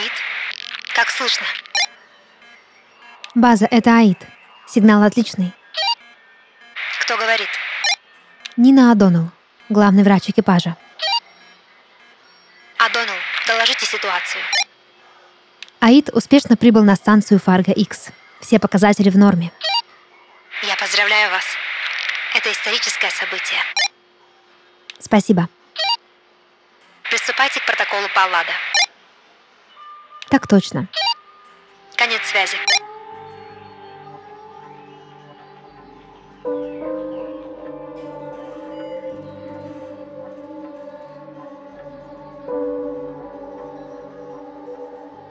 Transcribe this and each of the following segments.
Аид? Как слышно? База, это Аид. Сигнал отличный. Кто говорит? Нина Адонул, главный врач экипажа. Адонул, доложите ситуацию. Аид успешно прибыл на станцию Фарго X. Все показатели в норме. Я поздравляю вас. Это историческое событие. Спасибо. Приступайте к протоколу Паллада. Так точно. Конец связи.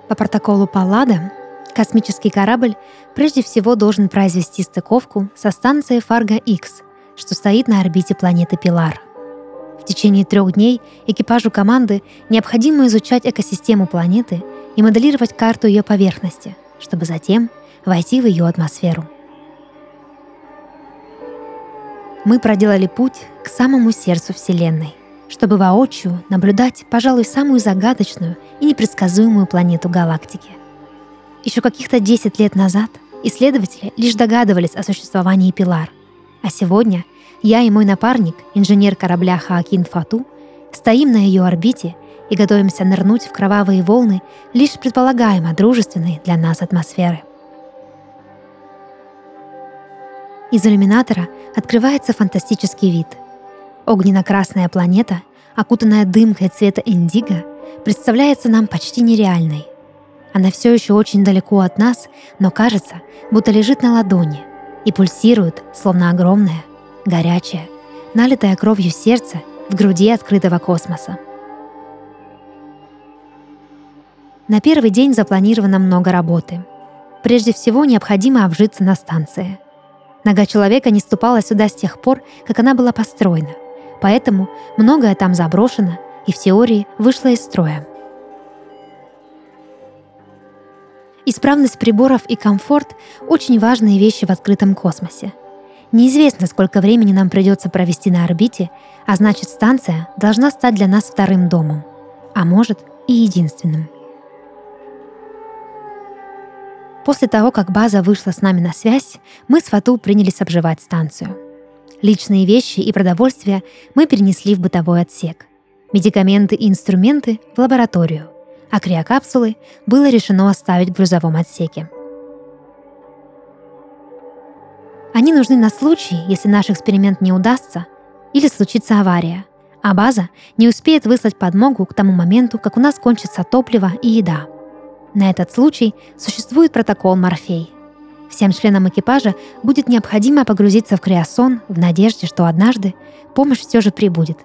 По протоколу Паллада космический корабль прежде всего должен произвести стыковку со станцией Фарго X, что стоит на орбите планеты Пилар. В течение трех дней экипажу команды необходимо изучать экосистему планеты и моделировать карту ее поверхности, чтобы затем войти в ее атмосферу. Мы проделали путь к самому сердцу Вселенной, чтобы воочию наблюдать, пожалуй, самую загадочную и непредсказуемую планету галактики. Еще каких-то 10 лет назад исследователи лишь догадывались о существовании Пилар, а сегодня я и мой напарник, инженер корабля Хаакин Фату, стоим на ее орбите и готовимся нырнуть в кровавые волны лишь предполагаемо дружественной для нас атмосферы. Из иллюминатора открывается фантастический вид. Огненно-красная планета, окутанная дымкой цвета индиго, представляется нам почти нереальной. Она все еще очень далеко от нас, но кажется, будто лежит на ладони и пульсирует, словно огромное, горячее, налитое кровью сердце в груди открытого космоса. На первый день запланировано много работы. Прежде всего необходимо обжиться на станции – Нога человека не ступала сюда с тех пор, как она была построена, поэтому многое там заброшено и в теории вышло из строя. Исправность приборов и комфорт – очень важные вещи в открытом космосе. Неизвестно, сколько времени нам придется провести на орбите, а значит станция должна стать для нас вторым домом, а может и единственным – После того, как база вышла с нами на связь, мы с Фату принялись обживать станцию. Личные вещи и продовольствие мы перенесли в бытовой отсек. Медикаменты и инструменты — в лабораторию, а криокапсулы было решено оставить в грузовом отсеке. Они нужны на случай, если наш эксперимент не удастся или случится авария, а база не успеет выслать подмогу к тому моменту, как у нас кончится топливо и еда — на этот случай существует протокол Морфей. Всем членам экипажа будет необходимо погрузиться в криосон в надежде, что однажды помощь все же прибудет.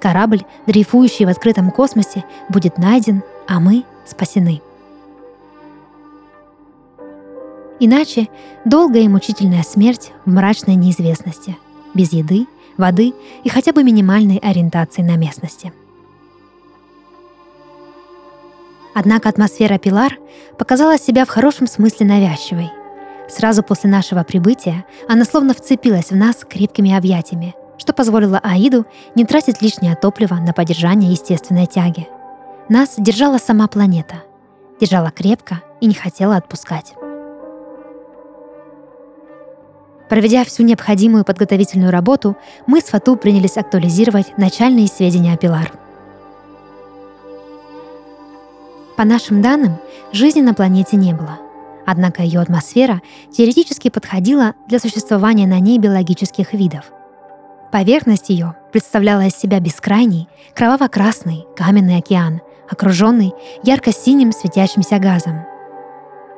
Корабль, дрейфующий в открытом космосе, будет найден, а мы спасены. Иначе долгая и мучительная смерть в мрачной неизвестности, без еды, воды и хотя бы минимальной ориентации на местности – Однако атмосфера Пилар показала себя в хорошем смысле навязчивой. Сразу после нашего прибытия она словно вцепилась в нас крепкими объятиями, что позволило Аиду не тратить лишнее топливо на поддержание естественной тяги. Нас держала сама планета. Держала крепко и не хотела отпускать. Проведя всю необходимую подготовительную работу, мы с Фату принялись актуализировать начальные сведения о Пилар – По нашим данным, жизни на планете не было. Однако ее атмосфера теоретически подходила для существования на ней биологических видов. Поверхность ее представляла из себя бескрайний, кроваво-красный каменный океан, окруженный ярко-синим светящимся газом.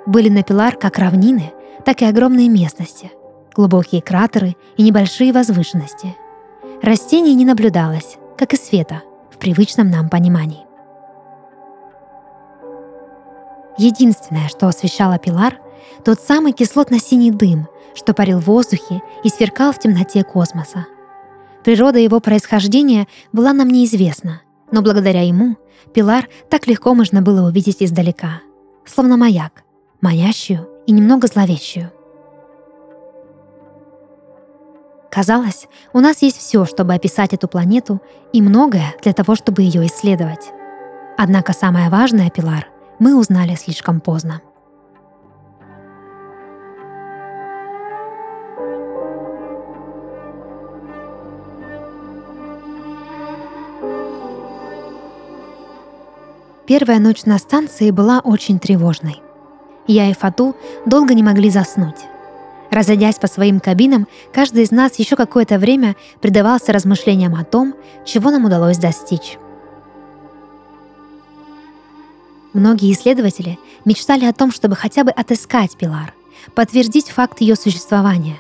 Были на Пилар как равнины, так и огромные местности, глубокие кратеры и небольшие возвышенности. Растений не наблюдалось, как и света, в привычном нам понимании. Единственное, что освещало Пилар, тот самый кислотно-синий дым, что парил в воздухе и сверкал в темноте космоса. Природа его происхождения была нам неизвестна, но благодаря ему Пилар так легко можно было увидеть издалека, словно маяк, манящую и немного зловещую. Казалось, у нас есть все, чтобы описать эту планету, и многое для того, чтобы ее исследовать. Однако самое важное, Пилар, мы узнали слишком поздно. Первая ночь на станции была очень тревожной. Я и Фату долго не могли заснуть. Разойдясь по своим кабинам, каждый из нас еще какое-то время предавался размышлениям о том, чего нам удалось достичь. Многие исследователи мечтали о том, чтобы хотя бы отыскать Пилар, подтвердить факт ее существования.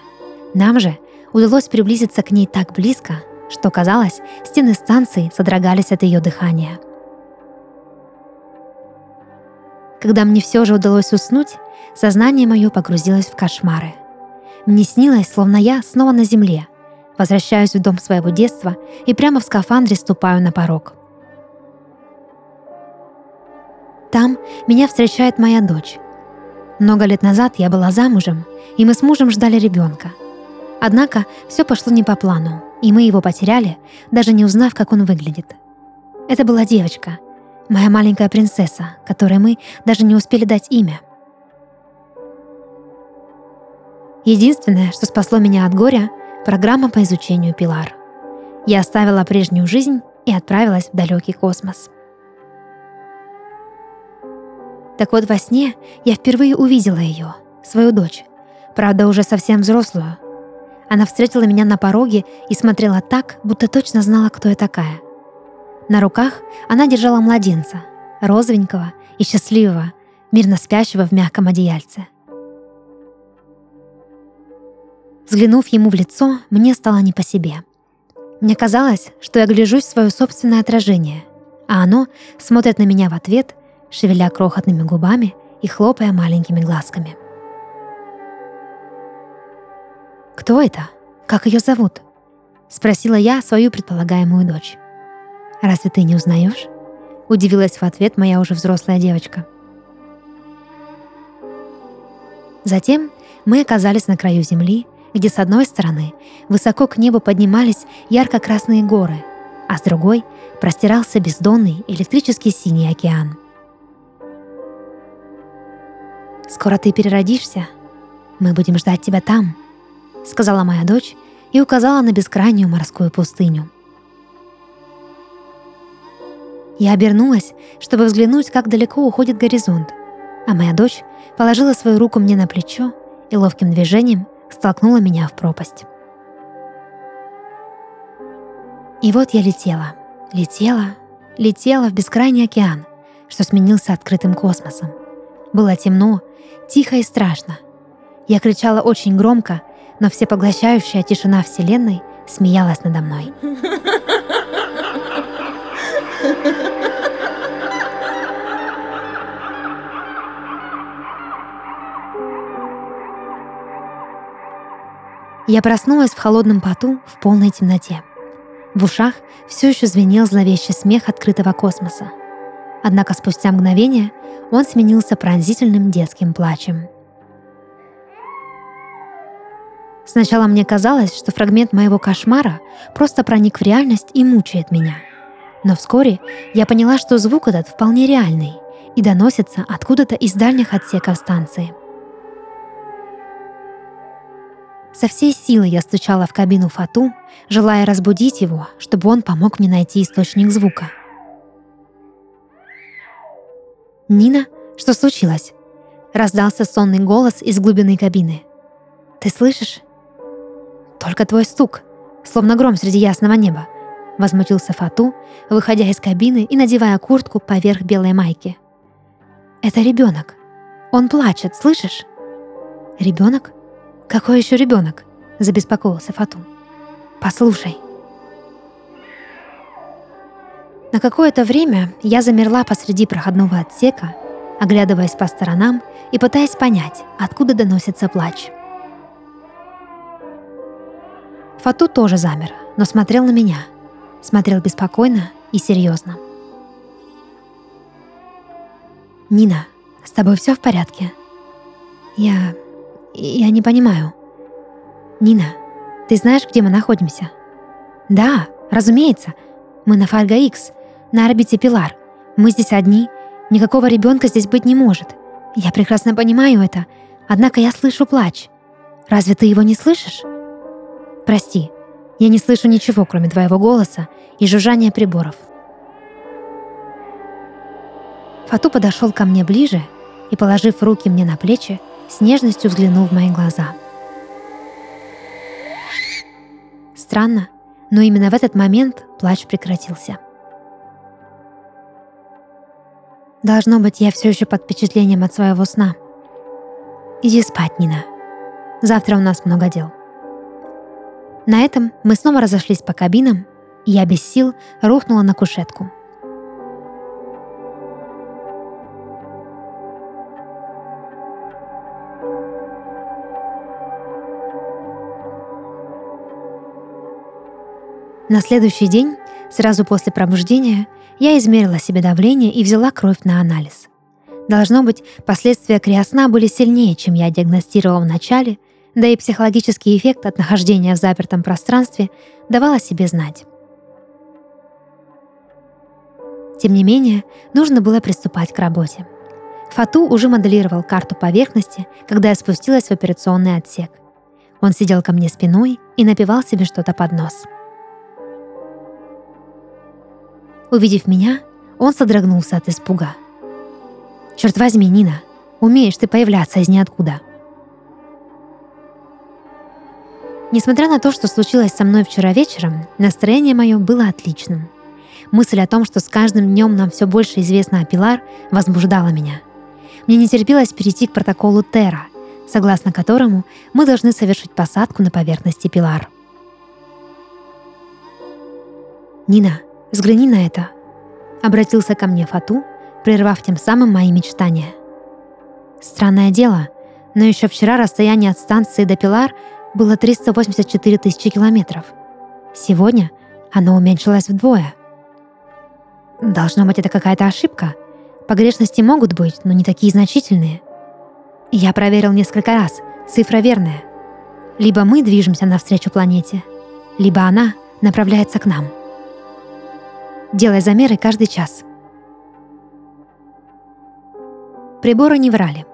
Нам же удалось приблизиться к ней так близко, что, казалось, стены станции содрогались от ее дыхания. Когда мне все же удалось уснуть, сознание мое погрузилось в кошмары – мне снилось, словно я снова на земле. Возвращаюсь в дом своего детства и прямо в скафандре ступаю на порог. Там меня встречает моя дочь. Много лет назад я была замужем, и мы с мужем ждали ребенка. Однако все пошло не по плану, и мы его потеряли, даже не узнав, как он выглядит. Это была девочка, моя маленькая принцесса, которой мы даже не успели дать имя. Единственное, что спасло меня от горя — программа по изучению Пилар. Я оставила прежнюю жизнь и отправилась в далекий космос. Так вот, во сне я впервые увидела ее, свою дочь, правда, уже совсем взрослую. Она встретила меня на пороге и смотрела так, будто точно знала, кто я такая. На руках она держала младенца, розовенького и счастливого, мирно спящего в мягком одеяльце — Взглянув ему в лицо, мне стало не по себе. Мне казалось, что я гляжусь в свое собственное отражение, а оно смотрит на меня в ответ, шевеля крохотными губами и хлопая маленькими глазками. «Кто это? Как ее зовут?» — спросила я свою предполагаемую дочь. «Разве ты не узнаешь?» — удивилась в ответ моя уже взрослая девочка. Затем мы оказались на краю земли, где с одной стороны высоко к небу поднимались ярко-красные горы, а с другой простирался бездонный электрический синий океан. «Скоро ты переродишься. Мы будем ждать тебя там», — сказала моя дочь и указала на бескрайнюю морскую пустыню. Я обернулась, чтобы взглянуть, как далеко уходит горизонт, а моя дочь положила свою руку мне на плечо и ловким движением столкнула меня в пропасть. И вот я летела, летела, летела в бескрайний океан, что сменился открытым космосом. Было темно, тихо и страшно. Я кричала очень громко, но всепоглощающая тишина Вселенной смеялась надо мной. Я проснулась в холодном поту в полной темноте. В ушах все еще звенел зловещий смех открытого космоса. Однако спустя мгновение он сменился пронзительным детским плачем. Сначала мне казалось, что фрагмент моего кошмара просто проник в реальность и мучает меня. Но вскоре я поняла, что звук этот вполне реальный и доносится откуда-то из дальних отсеков станции – Со всей силы я стучала в кабину Фату, желая разбудить его, чтобы он помог мне найти источник звука. «Нина, что случилось?» Раздался сонный голос из глубины кабины. «Ты слышишь?» «Только твой стук, словно гром среди ясного неба», — возмутился Фату, выходя из кабины и надевая куртку поверх белой майки. «Это ребенок. Он плачет, слышишь?» «Ребенок? «Какой еще ребенок?» — забеспокоился Фату. «Послушай». На какое-то время я замерла посреди проходного отсека, оглядываясь по сторонам и пытаясь понять, откуда доносится плач. Фату тоже замер, но смотрел на меня. Смотрел беспокойно и серьезно. «Нина, с тобой все в порядке?» «Я я не понимаю. Нина, Ты знаешь, где мы находимся? Да, разумеется. Мы на Фарго Икс, на орбите Пилар. Мы здесь одни. Никакого ребенка здесь быть не может. Я прекрасно понимаю это, однако я слышу плач. Разве ты его не слышишь? Прости, я не слышу ничего, кроме твоего голоса и жужжания приборов. Фату подошел ко мне ближе и, положив руки мне на плечи, с нежностью взглянул в мои глаза. Странно, но именно в этот момент плач прекратился. Должно быть, я все еще под впечатлением от своего сна. Иди спать, Нина. Завтра у нас много дел. На этом мы снова разошлись по кабинам, и я без сил рухнула на кушетку. На следующий день, сразу после пробуждения, я измерила себе давление и взяла кровь на анализ. Должно быть, последствия криосна были сильнее, чем я диагностировала в начале, да и психологический эффект от нахождения в запертом пространстве давал себе знать. Тем не менее, нужно было приступать к работе. Фату уже моделировал карту поверхности, когда я спустилась в операционный отсек. Он сидел ко мне спиной и напивал себе что-то под нос – Увидев меня, он содрогнулся от испуга. «Черт возьми, Нина, умеешь ты появляться из ниоткуда». Несмотря на то, что случилось со мной вчера вечером, настроение мое было отличным. Мысль о том, что с каждым днем нам все больше известно о Пилар, возбуждала меня. Мне не терпелось перейти к протоколу Терра, согласно которому мы должны совершить посадку на поверхности Пилар. «Нина, Взгляни на это!» Обратился ко мне Фату, прервав тем самым мои мечтания. Странное дело, но еще вчера расстояние от станции до Пилар было 384 тысячи километров. Сегодня оно уменьшилось вдвое. Должно быть, это какая-то ошибка. Погрешности могут быть, но не такие значительные. Я проверил несколько раз, цифра верная. Либо мы движемся навстречу планете, либо она направляется к нам делая замеры каждый час. Приборы не врали.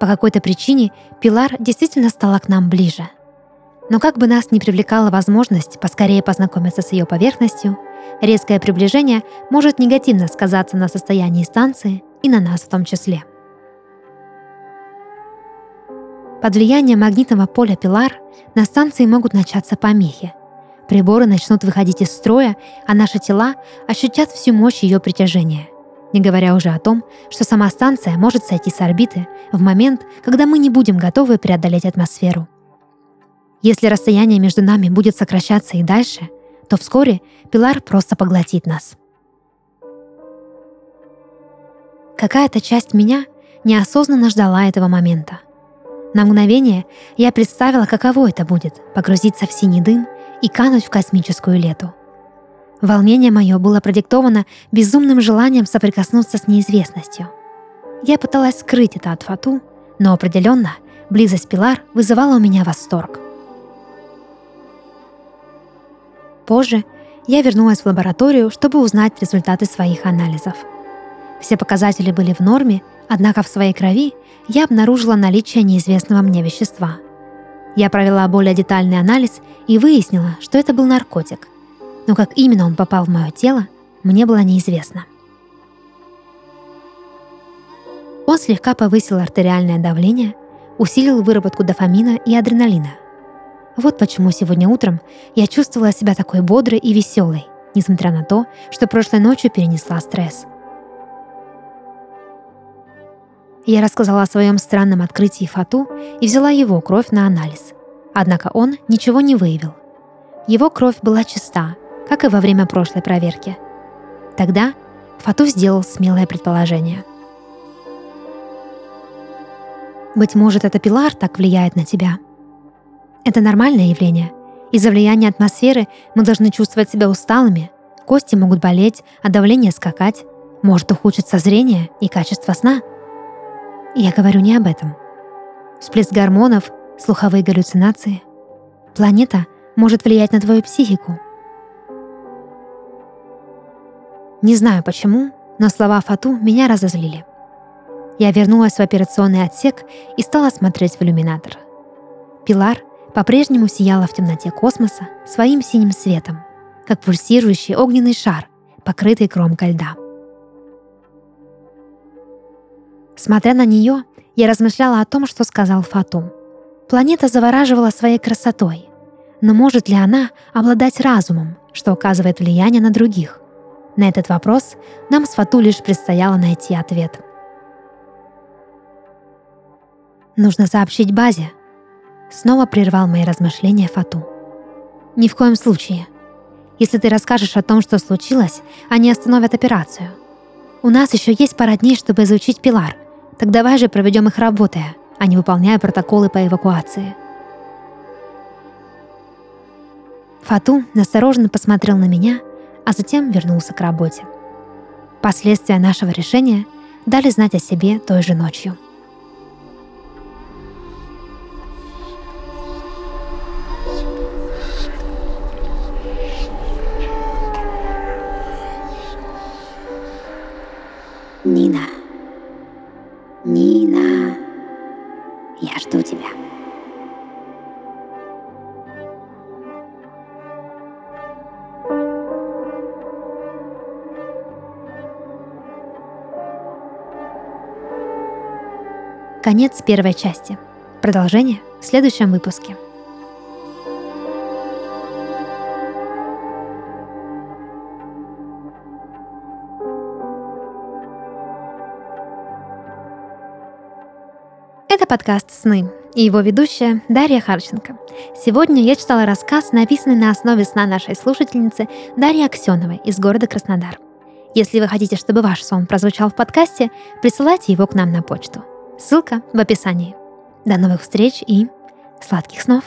По какой-то причине Пилар действительно стала к нам ближе. Но как бы нас ни привлекала возможность поскорее познакомиться с ее поверхностью, резкое приближение может негативно сказаться на состоянии станции и на нас в том числе. Под влиянием магнитного поля Пилар на станции могут начаться помехи – Приборы начнут выходить из строя, а наши тела ощутят всю мощь ее притяжения. Не говоря уже о том, что сама станция может сойти с орбиты в момент, когда мы не будем готовы преодолеть атмосферу. Если расстояние между нами будет сокращаться и дальше, то вскоре Пилар просто поглотит нас. Какая-то часть меня неосознанно ждала этого момента. На мгновение я представила, каково это будет — погрузиться в синий дым и кануть в космическую лету. Волнение мое было продиктовано безумным желанием соприкоснуться с неизвестностью. Я пыталась скрыть это от Фату, но определенно близость Пилар вызывала у меня восторг. Позже я вернулась в лабораторию, чтобы узнать результаты своих анализов. Все показатели были в норме, однако в своей крови я обнаружила наличие неизвестного мне вещества – я провела более детальный анализ и выяснила, что это был наркотик. Но как именно он попал в мое тело, мне было неизвестно. Он слегка повысил артериальное давление, усилил выработку дофамина и адреналина. Вот почему сегодня утром я чувствовала себя такой бодрой и веселой, несмотря на то, что прошлой ночью перенесла стресс. Я рассказала о своем странном открытии Фату и взяла его кровь на анализ. Однако он ничего не выявил. Его кровь была чиста, как и во время прошлой проверки. Тогда Фату сделал смелое предположение. Быть может, это пилар так влияет на тебя. Это нормальное явление. Из-за влияния атмосферы мы должны чувствовать себя усталыми, кости могут болеть, а давление скакать, может ухудшиться зрение и качество сна – я говорю не об этом. Всплеск гормонов, слуховые галлюцинации. Планета может влиять на твою психику. Не знаю почему, но слова Фату меня разозлили. Я вернулась в операционный отсек и стала смотреть в иллюминатор. Пилар по-прежнему сияла в темноте космоса своим синим светом, как пульсирующий огненный шар, покрытый кромкой льда. Смотря на нее, я размышляла о том, что сказал Фату. Планета завораживала своей красотой, но может ли она обладать разумом, что оказывает влияние на других? На этот вопрос нам с Фату лишь предстояло найти ответ. Нужно сообщить базе. Снова прервал мои размышления Фату. Ни в коем случае. Если ты расскажешь о том, что случилось, они остановят операцию. У нас еще есть пара дней, чтобы изучить Пилар. Так давай же проведем их работая, а не выполняя протоколы по эвакуации. Фату настороженно посмотрел на меня, а затем вернулся к работе. Последствия нашего решения дали знать о себе той же ночью. Конец первой части. Продолжение в следующем выпуске. Это подкаст «Сны» и его ведущая Дарья Харченко. Сегодня я читала рассказ, написанный на основе сна нашей слушательницы Дарьи Аксеновой из города Краснодар. Если вы хотите, чтобы ваш сон прозвучал в подкасте, присылайте его к нам на почту – Ссылка в описании. До новых встреч и сладких снов!